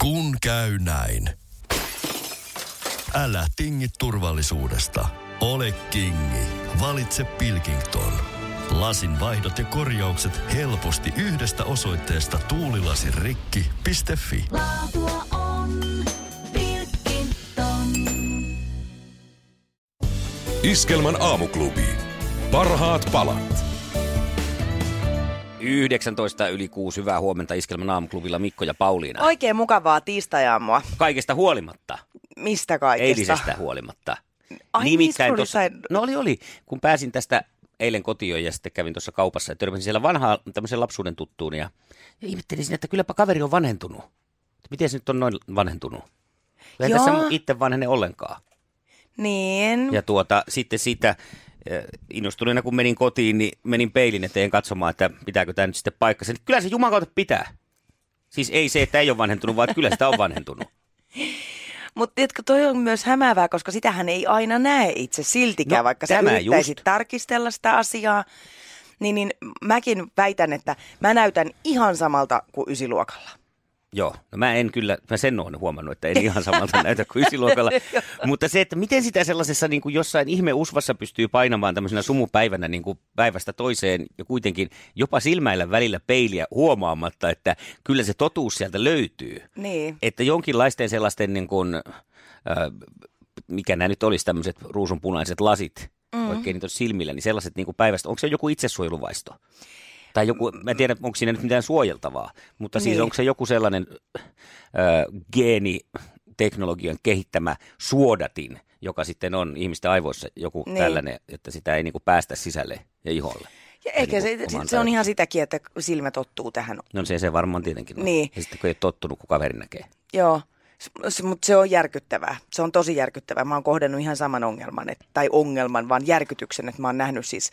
Kun käy näin. Älä tingi turvallisuudesta. Ole kingi. Valitse Pilkington. Lasin vaihdot ja korjaukset helposti yhdestä osoitteesta tuulilasirikki.fi. Laatua on Pilkington. Iskelmän aamuklubi. Parhaat palat. 19 yli 6, hyvää huomenta Iskelmän aamuklubilla Mikko ja Pauliina. Oikein mukavaa tiistajaamua. Kaikesta huolimatta, Mistä kaikesta? eilisestä huolimatta. Ai niin, oli tossa, no oli, oli. Kun pääsin tästä eilen kotiin ja sitten kävin tuossa kaupassa ja törmäsin siellä vanhaa tämmöisen lapsuuden tuttuun ja, ja ihmettelin siinä, että kylläpä kaveri on vanhentunut. Miten se nyt on noin vanhentunut? Ei tässä itse vanhene ollenkaan. Niin. Ja tuota, sitten siitä innostuneena kun menin kotiin, niin menin peilin eteen katsomaan, että pitääkö tämä nyt sitten paikkansa. Kyllä se Jumalan kautta pitää. Siis ei se, että ei ole vanhentunut, vaan kyllä sitä on vanhentunut. Mutta tiedätkö, toi on myös hämäävää, koska sitähän ei aina näe itse siltikään, No, vaikka sä yrittäisit just. tarkistella sitä asiaa. Niin, niin mäkin väitän, että mä näytän ihan samalta kuin ysiluokalla. Joo, no mä en kyllä, mä sen olen huomannut, että en ihan samalta näytä kuin ysiluokalla. Mutta se, että miten sitä sellaisessa niin kuin jossain ihme usvassa pystyy painamaan tämmöisenä sumupäivänä niin kuin päivästä toiseen ja kuitenkin jopa silmäillä välillä peiliä huomaamatta, että kyllä se totuus sieltä löytyy. Niin. Että jonkinlaisten sellaisten, niin kuin, äh, mikä nämä nyt olisi tämmöiset ruusunpunaiset lasit, mm. oikein niitä silmillä, niin sellaiset niin kuin päivästä, onko se joku itsesuojeluvaisto? Tai joku, mä en tiedä, onko siinä nyt mitään suojeltavaa, mutta siis Niin. onko se joku sellainen äh, geeniteknologian kehittämä suodatin, joka sitten on ihmisten aivoissa joku Niin. tällainen, että sitä ei niin kuin päästä sisälle ja iholle. Ja ehkä se, niin omaan se on ihan sitäkin, että silmä tottuu tähän. No se se varmaan tietenkin on. Niin. Ja sitten kun ei ole tottunut, kun kaveri näkee. Joo, mutta se on järkyttävää. Se on tosi järkyttävää. Mä oon kohdannut ihan saman ongelman, et, tai ongelman, vaan järkytyksen, että mä oon nähnyt siis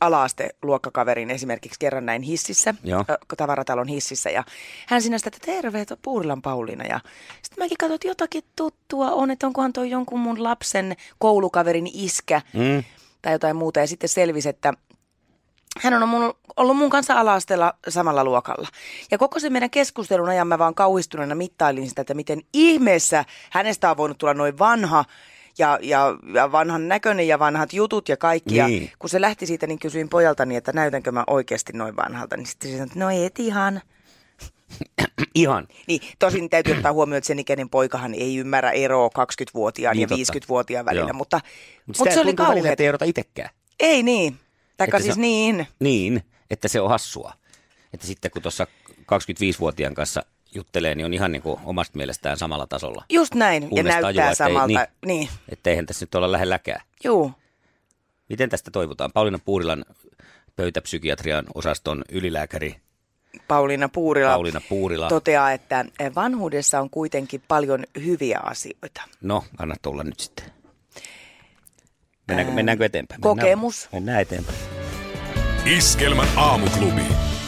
alaaste luokkakaverin esimerkiksi kerran näin hississä, Joo. ö, tavaratalon hississä, ja hän sinä sitä, että terve, Puurilan Pauliina, ja sitten mäkin katsoin, että jotakin tuttua on, että onkohan toi jonkun mun lapsen koulukaverin iskä, Mm. tai jotain muuta, ja sitten selvisi, että hän on mun, ollut mun kanssa ala-asteella samalla luokalla. Ja koko sen meidän keskustelun ajan mä vaan kauhistuneena mittailin sitä, että miten ihmeessä hänestä on voinut tulla noin vanha ja, ja, ja vanhan näköinen ja vanhat jutut ja kaikki. Ja Niin. kun se lähti siitä, niin kysyin pojaltani, että näytänkö mä oikeasti noin vanhalta. Niin sitten se sanoi, että no et ihan. Ihan. Niin, tosin täytyy ottaa huomioon, että sen ikäinen poikahan ei ymmärrä eroa 20-vuotiaan Niin, ja totta. 20-vuotiaan välillä, Joo. mutta, Mutta mutta se oli että ei erota itsekään. Ei niin. Taikka siis se- niin. Niin, että se on hassua. Että sitten kun tuossa 25-vuotiaan kanssa juttelee, niin on ihan niin kuin omasta mielestään samalla tasolla. Just näin, ja Kunnes näyttää tajuaa, että ei- samalta. niin. niin. Että eihän tässä nyt olla lähelläkään. Juu. Miten tästä toivotaan? Pauliina Puurilan pöytäpsykiatrian osaston ylilääkäri Pauliina Puurila Pauliina Puurila. toteaa, että vanhuudessa on kuitenkin paljon hyviä asioita. No, anna tulla nyt sitten. Mennäänkö, mennäänkö eteenpäin? Mennään- kokemus. Mennään eteenpäin. Iskelmän aamuklubi.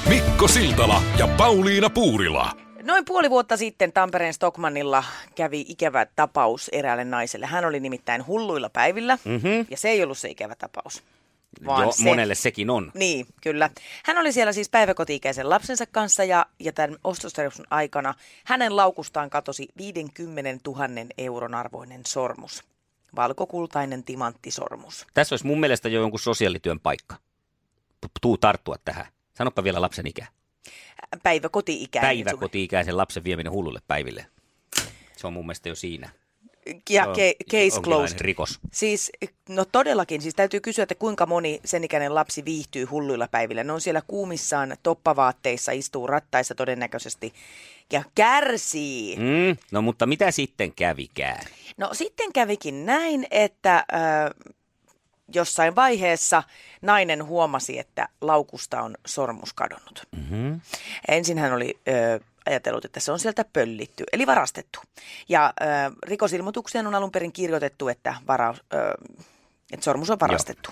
Mikko Siltala ja Pauliina Puurila. Noin puoli vuotta sitten Tampereen Stockmannilla kävi ikävä tapaus eräälle naiselle. Hän oli nimittäin hulluilla päivillä, mm-hmm. ja se ei ollut se ikävä tapaus. Vaan Joo, se, monelle sekin on. Niin, kyllä. Hän oli siellä siis päiväkoti-ikäisen lapsensa kanssa ja, ja tämän ostosreissun aikana hänen laukustaan katosi 50 000 euron arvoinen sormus. Valkokultainen timanttisormus. Tässä olisi mun mielestä jo jonkun sosiaalityön paikka. Tuu tarttua tähän. Sanoppa vielä lapsen ikä. Päiväkoti-ikäinen. Päiväkoti-ikäisen lapsen vieminen hullulle päiville. Se on mun mielestä jo siinä. Ja ke- case closed. rikos. Siis, no todellakin, siis täytyy kysyä, että kuinka moni sen ikäinen lapsi viihtyy hulluilla päivillä. Ne on siellä kuumissaan toppavaatteissa, istuu rattaissa todennäköisesti ja kärsii. Mm, no mutta mitä sitten kävikään? No sitten kävikin näin, että ö, jossain vaiheessa nainen huomasi, että laukusta on sormus kadonnut. Mm-hmm. Ensin hän oli ö, ajatellut, että se on sieltä pöllitty, eli varastettu. Ja ö, rikosilmoitukseen on alun perin kirjoitettu, että, vara, ö, että sormus on varastettu.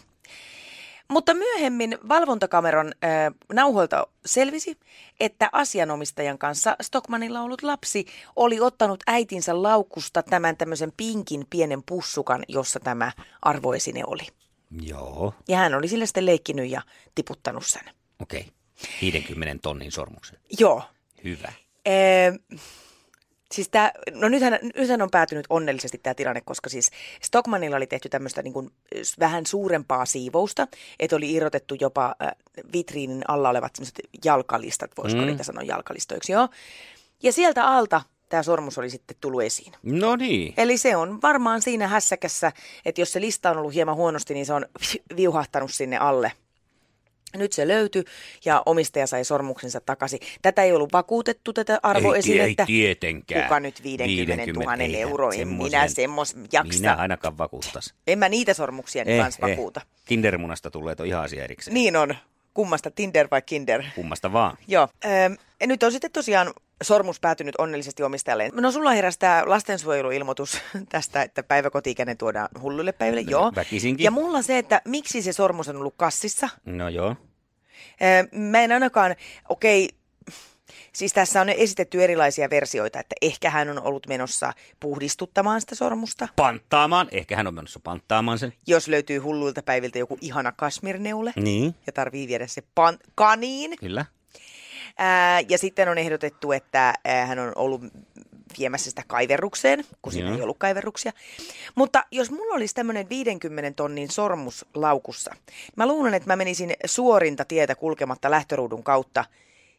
Mutta myöhemmin valvontakameran ö, nauhoilta selvisi, että asianomistajan kanssa Stockmanilla ollut lapsi oli ottanut äitinsä laukusta tämän tämmöisen pinkin pienen pussukan, jossa tämä arvoesine oli. Joo, Ja hän oli sille sitten leikkinyt ja tiputtanut sen. okei. Okay. 50 tonnin sormuksen. Joo. Hyvä. Ee, Siis tää, no nythän, nythän on päätynyt onnellisesti tämä tilanne, koska siis Stockmanilla oli tehty tämmöistä niin kuin vähän suurempaa siivousta, että oli irrotettu jopa äh, vitriinin alla olevat semmoiset jalkalistat, voisiko mm. niitä sanoa jalkalistoiksi, joo. Ja sieltä alta tämä sormus oli sitten tullut esiin. No niin. Eli se on varmaan siinä hässäkässä, että jos se lista on ollut hieman huonosti, niin se on viuhahtanut sinne alle. Nyt se löytyi ja omistaja sai sormuksensa takaisin. Tätä ei ollut vakuutettu, tätä arvoesinettä. Ei, ei tietenkään. Kuka nyt 50 000 eihän euroa, en semmoisen- minä semmos jaksa. Minä ainakaan vakuuttas. En mä niitä sormuksia eh, kanssa vakuuta. Kindermunasta tulee on ihan asia erikseen. Niin on. Kummasta, Tinder vai Kinder? Kummasta vaan. Joo. Öö, nyt on sitten tosiaan sormus päätynyt onnellisesti omistajalle. No sulla heräsi tämä lastensuojeluilmoitus tästä, että päiväkoti-ikäinen tuodaan hulluille päiville. Joo. väkisinkin. Ja mulla se, että miksi se sormus on ollut kassissa. No joo. Mä en ainakaan, okei, siis tässä on esitetty erilaisia versioita, että ehkä hän on ollut menossa puhdistuttamaan sitä sormusta. Panttaamaan. Ehkä hän on menossa panttaamaan sen. Jos löytyy hulluilta päiviltä joku ihana kasmirneule Niin. ja tarvii viedä se pan- kaniin. Kyllä. Ää, ja sitten on ehdotettu, että ää, hän on ollut viemässä sitä kaiverrukseen, kun siinä Joo. ei ollut kaiverruksia. Mutta jos mulla olisi tämmöinen 50 tonnin sormus laukussa, mä luulen, että mä menisin suorinta tietä kulkematta lähtöruudun kautta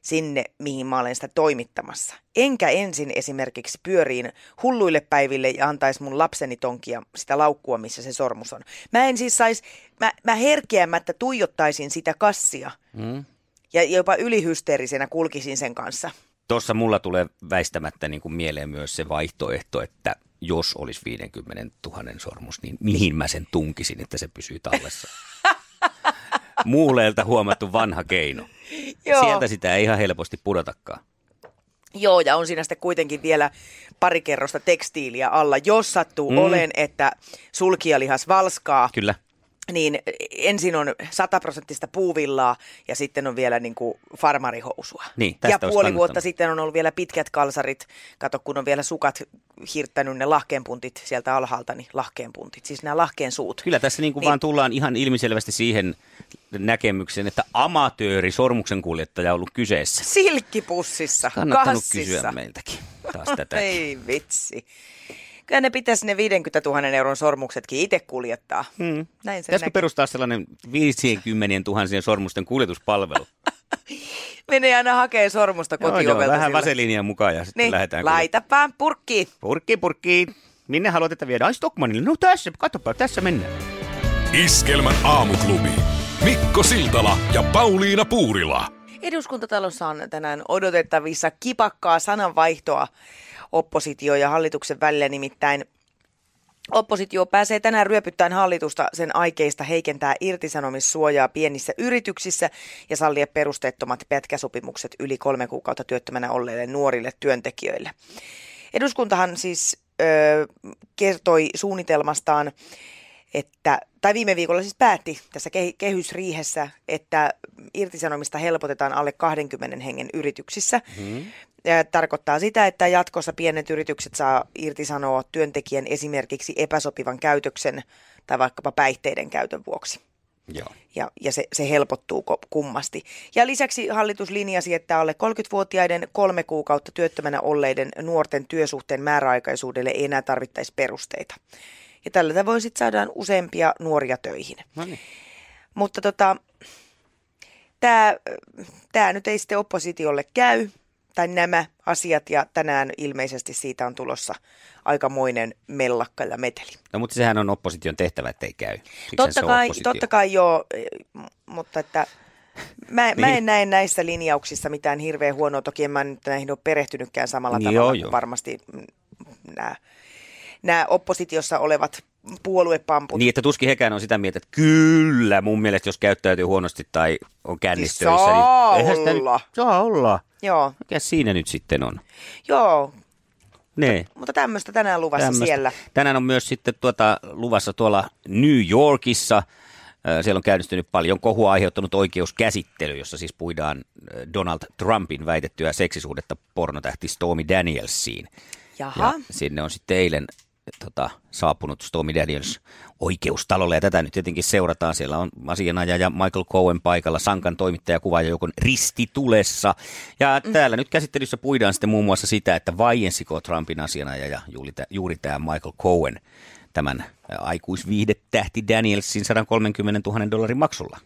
sinne, mihin mä olen sitä toimittamassa. Enkä ensin esimerkiksi pyöriin hulluille päiville ja antaisi mun lapseni tonkia sitä laukkua, missä se sormus on. Mä en siis sais, mä, mä herkeämättä tuijottaisin sitä kassia Mm. Ja jopa ylihysteerisenä kulkisin sen kanssa. Tuossa mulla tulee väistämättä niin kuin mieleen myös se vaihtoehto, että jos olisi 50 000 sormus, niin mihin mä sen tunkisin, että se pysyy tallessa. Muuleelta huomattu vanha keino. Joo. Sieltä sitä ei ihan helposti pudotakaan. Joo, ja on siinä sitten kuitenkin vielä pari kerrosta tekstiiliä alla. Jos sattuu Mm. olen, että sulkijalihas valskaa, Kyllä. Niin ensin on sataprosenttista puuvillaa ja sitten on vielä niin kuin farmarihousua. Niin, ja puoli vuotta sitten on ollut vielä pitkät kalsarit. Kato, kun on vielä sukat hirttänyt ne lahkeenpuntit sieltä alhaalta, niin lahkeenpuntit, siis nämä lahkeen suut. Kyllä tässä niin kuin Niin. vaan tullaan ihan ilmiselvästi siihen näkemykseen, että amatööri sormuksen kuljettaja on ollut kyseessä. Silkkipussissa, Kannattanut kassissa. kysyä meiltäkin taas tätä. Ei vitsi. Kyllä ne pitäisi ne 50 000 euron sormuksetkin itse kuljettaa. Hmm. Näin se Pitäisikö perustaa sellainen 50 000 sormusten kuljetuspalvelu? Menee aina hakee sormusta Joo, joo, kotiovelta. vähän sillä. vaseliinia mukaan ja sitten Niin, lähdetään. laitapaan purkkiin. Purkki, purkki. Minne haluat, että viedään? Ai Stockmanille. No tässä, katsopa, tässä mennään. Iskelmän aamuklubi. Mikko Siltala ja Pauliina Puurila. Eduskuntatalossa on tänään odotettavissa kipakkaa sananvaihtoa oppositio ja hallituksen välillä nimittäin. Oppositio pääsee tänään ryöpyttämään hallitusta sen aikeista heikentää irtisanomissuojaa pienissä yrityksissä ja sallia perusteettomat pätkäsopimukset yli kolme kuukautta työttömänä olleille nuorille työntekijöille. Eduskuntahan siis ö, kertoi suunnitelmastaan, että, tai viime viikolla siis päätti tässä ke- kehysriihessä, että irtisanomista helpotetaan alle 20 hengen yrityksissä. Mm-hmm. Tarkoittaa sitä, että jatkossa pienet yritykset saa irtisanoa työntekijän esimerkiksi epäsopivan käytöksen tai vaikkapa päihteiden käytön vuoksi. Joo. Ja, ja se, se helpottuu kummasti. Ja lisäksi hallitus linjasi, että alle 30-vuotiaiden kolme kuukautta työttömänä olleiden nuorten työsuhteen määräaikaisuudelle ei enää tarvittaisi perusteita. Ja tällä tavoin sitten saadaan useampia nuoria töihin. No niin. Mutta tota, tämä nyt ei sitten oppositiolle käy, tai nämä asiat, ja tänään ilmeisesti siitä on tulossa aikamoinen mellakka ja meteli. No mutta sehän on opposition tehtävä, ettei käy. Totta kai, totta kai joo, mutta että mä, mä Niin. en näe näissä linjauksissa mitään hirveän huonoa. Toki en mä nyt näihin ole perehtynytkään samalla Joo, tavalla joo. kuin varmasti nämä, nämä oppositiossa olevat puoluepamput. Niin, että tuskin hekään on sitä mieltä, että kyllä mun mielestä, jos käyttäytyy huonosti tai on kännistöissä, saa niin eihän sitä nyt, olla. saa olla. Joo, Mikä siinä nyt sitten on? joo, Ne. mutta tämmöistä tänään luvassa Tämmöstä. siellä. Tänään on myös sitten tuota, luvassa tuolla New Yorkissa. Siellä on käynnistynyt paljon kohua aiheuttanut oikeuskäsittely, jossa siis puidaan Donald Trumpin väitettyä seksisuhdetta pornotähti Stormy Danielsiin. Jaha, Ja sinne on sitten eilen tota, saapunut Stormy Daniels oikeustalolle ja tätä nyt tietenkin seurataan. Siellä on asianajaja Michael Cohen paikalla, Sankan toimittaja kuvaajajoukon ristitulessa. Ja mm. täällä nyt käsittelyssä puidaan sitten muun muassa sitä, että vaiensiko Trumpin asianajaja juuri, juuri tämä Michael Cohen tämän ä, aikuisviihdetähti Danielsin 130 000 dollarin maksulla.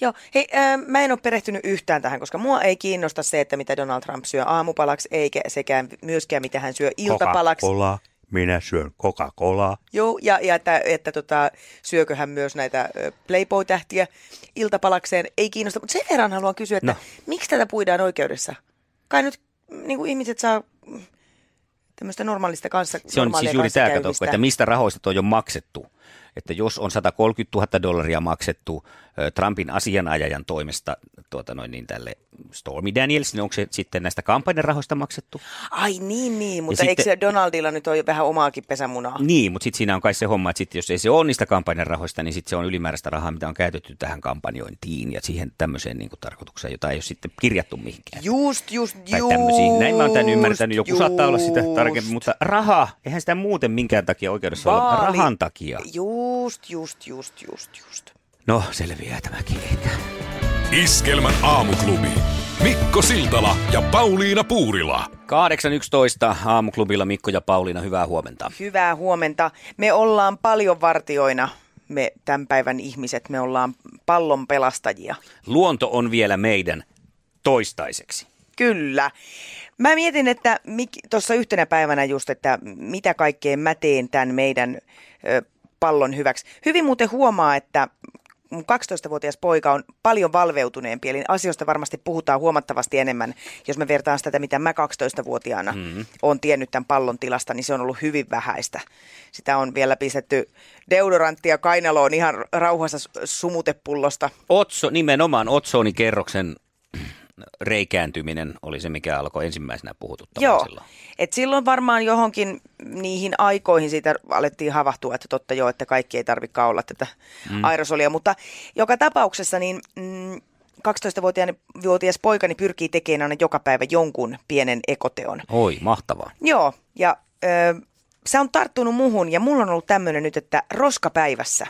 Joo, hei, äh, mä en ole perehtynyt yhtään tähän, koska mua ei kiinnosta se, että mitä Donald Trump syö aamupalaksi, eikä sekään myöskään mitä hän syö iltapalaksi. Coca-Cola. Minä syön Coca-Colaa. Joo, ja, ja että, että tota, syökö hän myös näitä Playboy-tähtiä iltapalakseen, ei kiinnosta. Mutta sen verran haluan kysyä, että No. miksi tätä puidaan oikeudessa? Kai nyt niin kuin ihmiset saa mm, tämmöistä normaalista kanssa Se on siis juuri tämä, että mistä rahoista tuo on jo maksettu. Että jos on 130 000 dollaria maksettu Trumpin asianajajan toimesta tuota noin niin tälle Stormy Daniels, niin onko se sitten näistä kampanjarahoista maksettu? Ai niin, niin, mutta sitten- eikö se Donaldilla nyt ole vähän omaakin pesämunaa? Niin, mutta sitten siinä on kai se homma, että sit, jos ei se ole niistä kampanjarahoista, niin sitten se on ylimääräistä rahaa, mitä on käytetty tähän kampanjointiin ja siihen tämmöiseen niin kuin, tarkoitukseen, jota ei ole sitten kirjattu mihinkään. Just, just, tai just. tämmöisiä. Näin mä oon tämän ymmärtänyt. Joku just. saattaa olla sitä tarkemmin, mutta raha, eihän sitä muuten minkään takia oikeudessa ole. Vaali- Rahan takia. Just, just, just, just, just. No, selviää tämäkin ehkä. Iskelmän aamuklubi. Mikko Siltala ja Pauliina Puurila. 8.11 aamuklubilla Mikko ja Pauliina, hyvää huomenta. Hyvää huomenta. Me ollaan paljon vartioina, me tämän päivän ihmiset. Me ollaan pallon pelastajia. Luonto on vielä meidän toistaiseksi. Kyllä. Mä mietin, että tuossa yhtenä päivänä just, että mitä kaikkea mä teen tämän meidän ö, pallon hyväksi. Hyvin muuten huomaa, että mun 12-vuotias poika on paljon valveutuneempi, eli asioista varmasti puhutaan huomattavasti enemmän. Jos me vertaan sitä, mitä mä 12-vuotiaana mm. olen tiennyt tämän pallon tilasta, niin se on ollut hyvin vähäistä. Sitä on vielä pistetty deodoranttia kainaloon ihan rauhassa sumutepullosta. Otso, nimenomaan otsonikerroksen reikääntyminen oli se, mikä alkoi ensimmäisenä puhututtamaan Joo, silloin. et silloin varmaan johonkin niihin aikoihin siitä alettiin havahtua, että totta joo, että kaikki ei tarvitse olla tätä mm. aerosolia, mutta joka tapauksessa niin mm, 12-vuotias poikani pyrkii tekemään aina joka päivä jonkun pienen ekoteon. Oi, mahtavaa. Joo, ja ö, se on tarttunut muhun ja mulla on ollut tämmöinen nyt, että roskapäivässä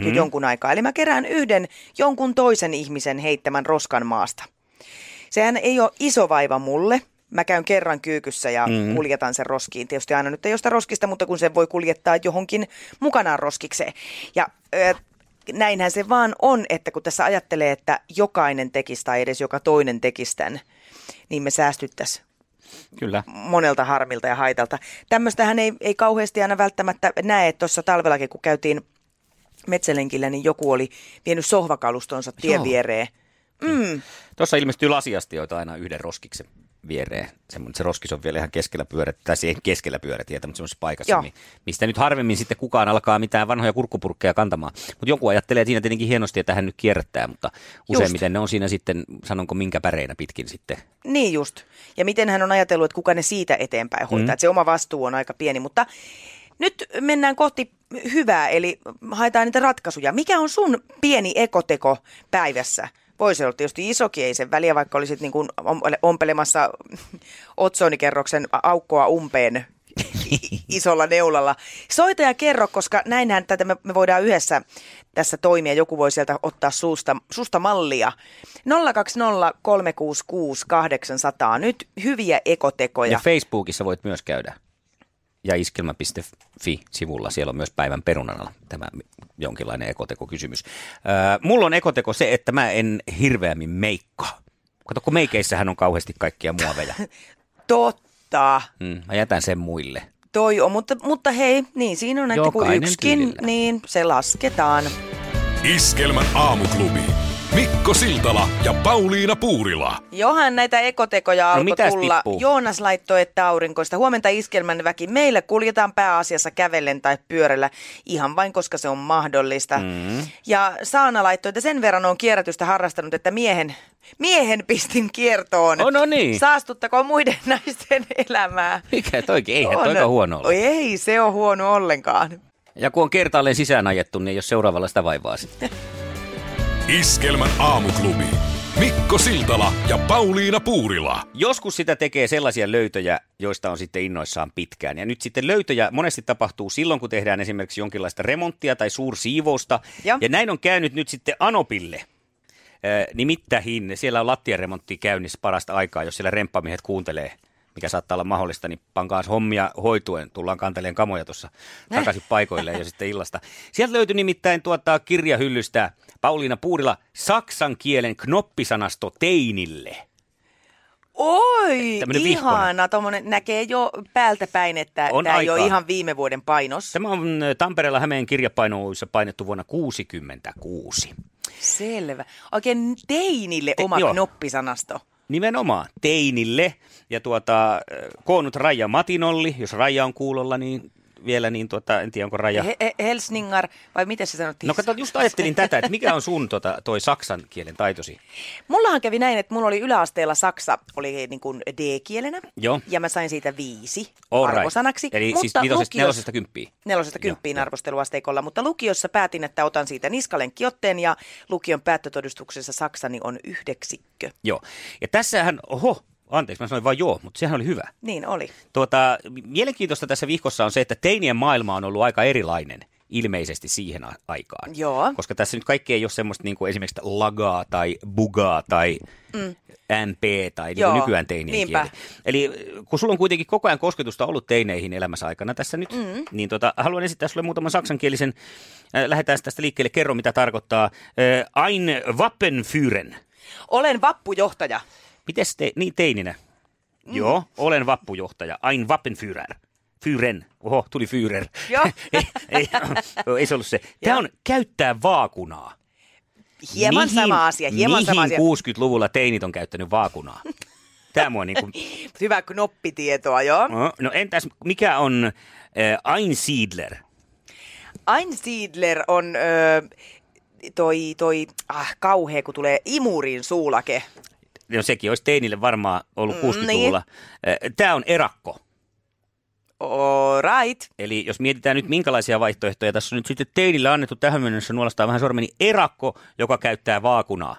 jo jonkun aikaa. Eli mä kerään yhden jonkun toisen ihmisen heittämän roskan maasta. Sehän ei ole iso vaiva mulle. Mä käyn kerran kyykyssä ja mm. kuljetan sen roskiin. Tietysti aina nyt ei josta roskista, mutta kun se voi kuljettaa johonkin mukanaan roskikseen. Ja ö, näinhän se vaan on, että kun tässä ajattelee, että jokainen tekisi tai edes joka toinen tekisi tämän, niin me säästyttäisiin Kyllä. monelta harmilta ja haitalta. Tämmöistähän ei, ei kauheasti aina välttämättä näe, että tuossa talvellakin kun käytiin metsälenkillä, niin joku oli vienyt sohvakalustonsa tien Joo. viereen. Mm, Tuossa ilmestyy lasiastioita aina yhden roskiksen viereen. Semmoinen, se roskis on vielä ihan keskellä pyörä, tai ei keskellä pyörätietä, mutta semmoisessa paikassa, Joo. mistä nyt harvemmin sitten kukaan alkaa mitään vanhoja kurkkupurkkeja kantamaan. Mutta joku ajattelee siinä tietenkin hienosti, että hän nyt kierrättää, mutta useimmiten ne on siinä sitten, sanonko minkä päreinä pitkin sitten. niin just. Ja miten hän on ajatellut, että kuka ne siitä eteenpäin hoitaa. Mm. Että se oma vastuu on aika pieni, mutta nyt mennään kohti hyvää, eli haetaan niitä ratkaisuja. Mikä on sun pieni ekoteko päivässä? Voisi olla tietysti isokin, ei sen väliä, vaikka olisit niin kuin ompelemassa otsonikerroksen aukkoa umpeen isolla neulalla. Soita ja kerro, koska näinhän tätä me, me voidaan yhdessä tässä toimia. Joku voi sieltä ottaa suusta, susta mallia. 020366800. Nyt hyviä ekotekoja. Ja Facebookissa voit myös käydä. Ja iskelma.fi-sivulla, siellä on myös päivän perunanalla tämä jonkinlainen ekotekokysymys. Öö, mulla on ekoteko se, että mä en hirveämmin meikkaa. Kato, kun meikeissähän on kauheasti kaikkia muoveja. Totta. Mm, mä jätän sen muille. Toi on, mutta, mutta hei, niin siinä on, että kun Jokainen yksikin, tyylillä. niin se lasketaan. Iskelmän aamuklubi. Mikko Siltala ja Pauliina Puurila. Johan näitä ekotekoja No alkoi mitäs tulla. tippuu? Joonas laittoi, että aurinkoista. Huomenta iskelmän väki. Meillä kuljetaan pääasiassa kävellen tai pyörällä ihan vain, koska se on mahdollista. Mm. Ja Saana laittoi, että sen verran on kierrätystä harrastanut, että miehen, miehen pistin kiertoon. Oh, no niin. Saastuttakoon muiden naisten elämää. Mikä toikin? Eihän toika huono ole. Oi, Ei se ole huono ollenkaan. Ja kun on kertaalleen sisään ajettu, niin ei ole seuraavalla sitä vaivaa sitten. Iskelmän aamuklubi. Mikko Siltala ja Pauliina Puurila. Joskus sitä tekee sellaisia löytöjä, joista on sitten innoissaan pitkään. Ja nyt sitten löytöjä monesti tapahtuu silloin, kun tehdään esimerkiksi jonkinlaista remonttia tai suursiivousta. Joo. Ja näin on käynyt nyt sitten Anopille. Nimittäin siellä on lattiaremontti käynnissä parasta aikaa, jos siellä remppamiehet kuuntelee, mikä saattaa olla mahdollista, niin pankaa hommia hoituen. Tullaan kanteleen kamoja tuossa takaisin paikoilleen jo sitten illasta. Sieltä löytyi nimittäin tuota kirjahyllystä Pauliina Puurila saksan kielen knoppisanasto teinille. Oi, Tämmönen ihana. Tommonen näkee jo päältä päin, että On tämä ei ole ihan viime vuoden painos. Tämä on äh, Tampereella Hämeen kirjapainoissa painettu vuonna 1966. Selvä. Oikein teinille Te- oma joo. knoppisanasto. Nimenomaan teinille. Ja tuota, äh, koonnut Raija Matinolli, jos Raija on kuulolla, niin vielä, niin tuota, en tiedä onko Raija... He, he, Helsningar, vai miten se sanottiin? No kato, just ajattelin tätä, että mikä on sun tota, toi saksan kielen taitosi? Mullahan kävi näin, että mulla oli yläasteella saksa oli niin kuin D-kielenä. Joo. Ja mä sain siitä viisi All right. arvosanaksi. Eli siis mutta vitosesta, lukios- nelosesta kymppiin. Nelosesta kymppiin Joo, arvosteluasteikolla, mutta lukiossa päätin, että otan siitä niskalenkkiotteen ja lukion päättötodistuksessa saksani on yhdeksikkö. Joo. Ja tässähän, oho, anteeksi, mä sanoin vain joo, mutta sehän oli hyvä. Niin oli. Tuota, mielenkiintoista tässä vihkossa on se, että teinien maailma on ollut aika erilainen ilmeisesti siihen aikaan. Joo. Koska tässä nyt kaikki ei ole semmoista niin kuin esimerkiksi lagaa tai bugaa tai mm. MP tai niin kuin nykyään teinien niinpä. kieli. Eli kun sulla on kuitenkin koko ajan kosketusta ollut teineihin elämässä aikana tässä nyt, mm. niin tota, haluan esittää sulle muutaman saksankielisen. Äh, lähdetään tästä liikkeelle. Kerro, mitä tarkoittaa äh, ein Wappenführen. Olen vappujohtaja. Mites te, niin teininä? Mm. Joo, olen vappujohtaja. Ein Wappenführer. Führen. Oho, tuli Führer. Joo. ei, ei, ei se ollut se. Tämä on käyttää vaakunaa. Hieman sama asia, hieman mihin sama asia. 60-luvulla teinit on käyttänyt vaakunaa? Tämä mua niin kuin, Hyvä knoppitietoa, joo. no entäs mikä on äh, Einsiedler? Einsiedler on ö, toi, toi ah, kauhea, kun tulee imurin suulake. No sekin olisi teinille varmaan ollut Mm, 60-luvulla. Tämä on erakko. All right. Eli jos mietitään nyt minkälaisia vaihtoehtoja, tässä on nyt sitten teinille annettu tähän mennessä nuolastaa vähän sormeni erakko, joka käyttää vaakunaa.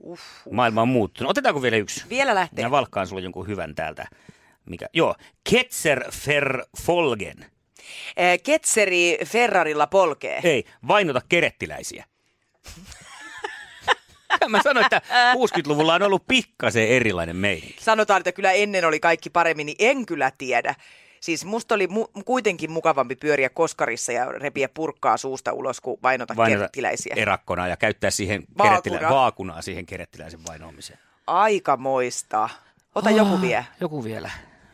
Uff. Maailma on muuttunut. Otetaanko vielä yksi? Vielä lähtee. Minä valkkaan sulle jonkun hyvän täältä. Mikä? Joo, Ketzer Verfolgen. Eh, Ketseri Ferrarilla polkee. Ei, vainota kerettiläisiä. Mä sanoin, että 60-luvulla on ollut pikkasen erilainen meininki. Sanotaan, että kyllä ennen oli kaikki paremmin, niin en kyllä tiedä. Siis musta oli mu- kuitenkin mukavampi pyöriä koskarissa ja repiä purkkaa suusta ulos, kuin vainota, Vainota kerettiläisiä. erakkona ja käyttää siihen Vaakuna. kerettilä- vaakunaa siihen kerettiläisen vainoamiseen. Aika moista. Ota joku vielä. Joku vielä.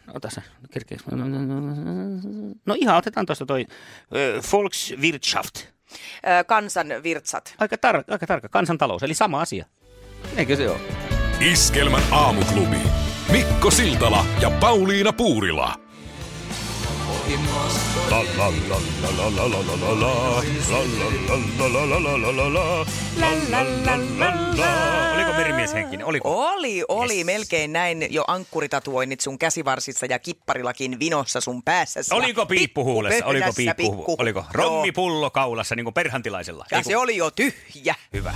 No, Ota se. No ihan, otetaan tuosta toi ö, Volkswirtschaft. Ö, Kansan virtsat. Aika, tar- aika tarkka. Kansantalous, eli sama asia. Eikö se ole? Iskelmän aamuklubi. Mikko Siltala ja Pauliina Puurila. Oliko merimies henkinen? Oliko? Oli, oli Yes. melkein näin jo ankkuritatuoinnit sun käsivarsissa ja kipparillakin vinossa sun päässä. Oliko piippuhuulessa? Oliko piippuhu? Oliko rommipullo kaulassa niin kuin perhantilaisella? Ja se oli jo tyhjä. Hyvä.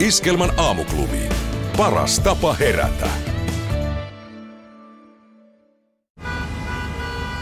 Iskelmän aamuklubi. Paras tapa herätä.